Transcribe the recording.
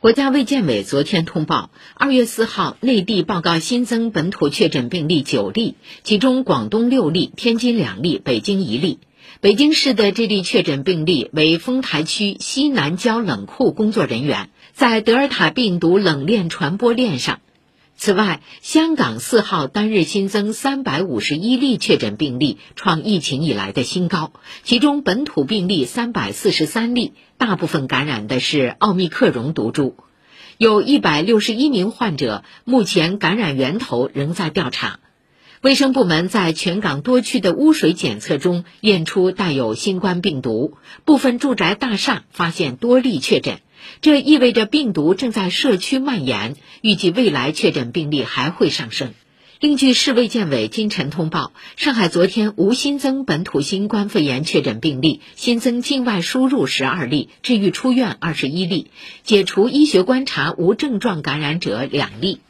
国家卫健委昨天通报，二月四号，内地报告新增本土确诊病例九例，其中广东六例，天津两例，北京一例。北京市的这例确诊病例为丰台区西南郊冷库工作人员，在德尔塔病毒冷链传播链上。此外，香港四号单日新增三百五十一例确诊病例，创疫情以来的新高。其中本土病例三百四十三例，大部分感染的是奥密克戎毒株。有一百六十一名患者，目前感染源头仍在调查。卫生部门在全港多区的污水检测中验出带有新冠病毒，部分住宅大厦发现多例确诊。这意味着病毒正在社区蔓延，预计未来确诊病例还会上升。另据市卫健委今晨通报，上海昨天无新增本土新冠肺炎确诊病例，新增境外输入十二例，治愈出院二十一例，解除医学观察无症状感染者两例。